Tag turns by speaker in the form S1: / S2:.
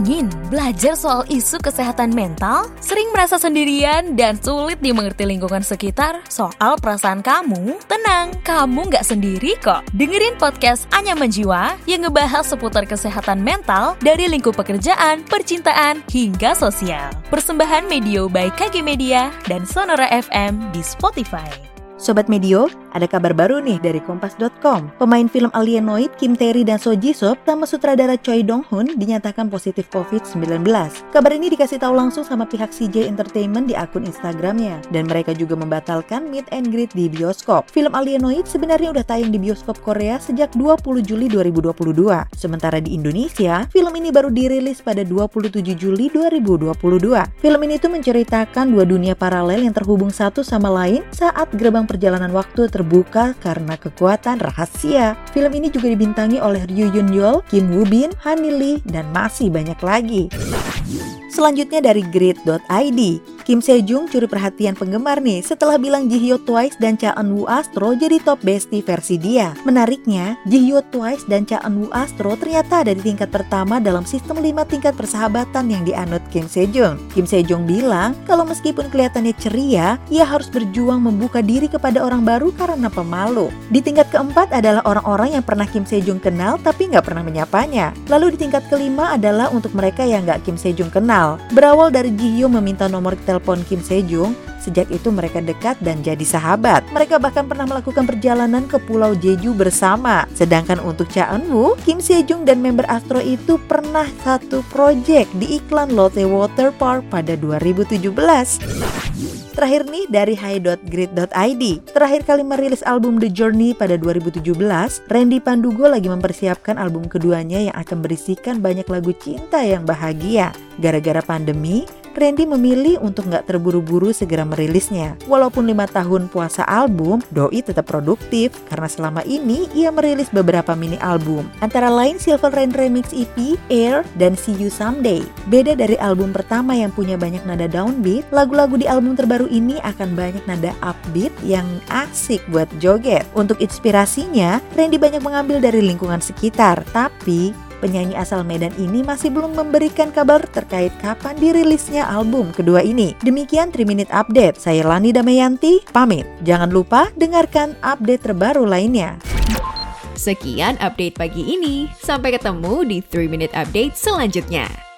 S1: Ingin belajar soal isu kesehatan mental? Sering merasa sendirian dan sulit dimengerti lingkungan sekitar soal perasaan kamu? Tenang, kamu nggak sendiri kok. Dengerin podcast Anya Menjiwa yang ngebahas seputar kesehatan mental dari lingkup pekerjaan, percintaan, hingga sosial. Persembahan Medio by KG Media dan Sonora FM di Spotify.
S2: Sobat Medio, ada kabar baru nih dari Kompas.com. Pemain film Alienoid Kim Tae-ri dan So Ji Sop sama sutradara Choi Dong Hoon dinyatakan positif COVID-19. Kabar ini dikasih tahu langsung sama pihak CJ Entertainment di akun Instagramnya. Dan mereka juga membatalkan meet and greet di bioskop. Film Alienoid sebenarnya udah tayang di bioskop Korea sejak 20 Juli 2022. Sementara di Indonesia, film ini baru dirilis pada 27 Juli 2022. Film ini tuh menceritakan dua dunia paralel yang terhubung satu sama lain saat gerbang perjalanan waktu terbuka karena kekuatan rahasia. Film ini juga dibintangi oleh Ryu Yun Yeol, Kim Woo Bin, Hani Lee, dan masih banyak lagi. Selanjutnya dari grid.id. Kim Sejong curi perhatian penggemar nih setelah bilang Ji Hyo Twice dan Cha Eun Woo Astro jadi top bestie versi dia. Menariknya, Ji Hyo Twice dan Cha Eun Woo Astro ternyata ada di tingkat pertama dalam sistem 5 tingkat persahabatan yang dianut Kim Sejong. Kim Sejong bilang kalau meskipun kelihatannya ceria, ia harus berjuang membuka diri kepada orang baru karena pemalu. Di tingkat keempat adalah orang-orang yang pernah Kim Sejong kenal tapi nggak pernah menyapanya. Lalu di tingkat kelima adalah untuk mereka yang nggak Kim Sejong kenal. Berawal dari Ji Hyo meminta nomor telepon Kim Sejong, sejak itu mereka dekat dan jadi sahabat. Mereka bahkan pernah melakukan perjalanan ke Pulau Jeju bersama. Sedangkan untuk Cha Eun Woo, Kim Sejong dan member Astro itu pernah satu proyek di iklan Lotte Water Park pada 2017. Terakhir nih dari high.grid.id Terakhir kali merilis album The Journey pada 2017 Randy Pandugo lagi mempersiapkan album keduanya yang akan berisikan banyak lagu cinta yang bahagia Gara-gara pandemi, Randy memilih untuk nggak terburu-buru segera merilisnya. Walaupun lima tahun puasa album, Doi tetap produktif karena selama ini ia merilis beberapa mini album. Antara lain Silver Rain Remix EP, Air, dan See You Someday. Beda dari album pertama yang punya banyak nada downbeat, lagu-lagu di album terbaru ini akan banyak nada upbeat yang asik buat joget. Untuk inspirasinya, Randy banyak mengambil dari lingkungan sekitar, tapi penyanyi asal Medan ini masih belum memberikan kabar terkait kapan dirilisnya album kedua ini. Demikian 3 Minute Update. Saya Lani Damayanti, pamit. Jangan lupa dengarkan update terbaru lainnya.
S3: Sekian update pagi ini Sampai ketemu di 3 Minute Update selanjutnya